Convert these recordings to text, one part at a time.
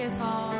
하나님께서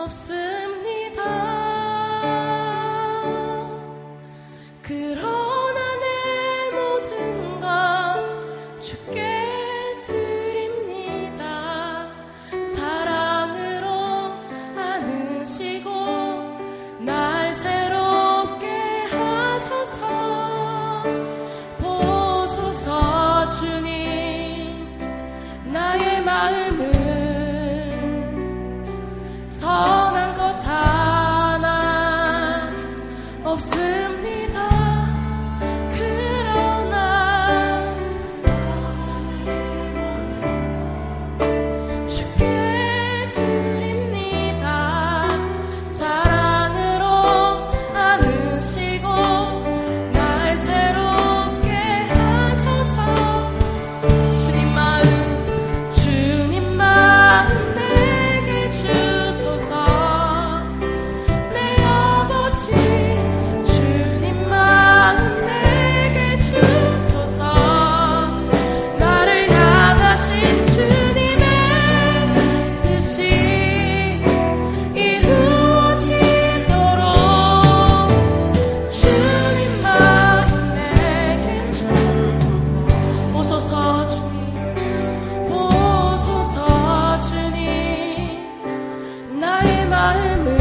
없음. time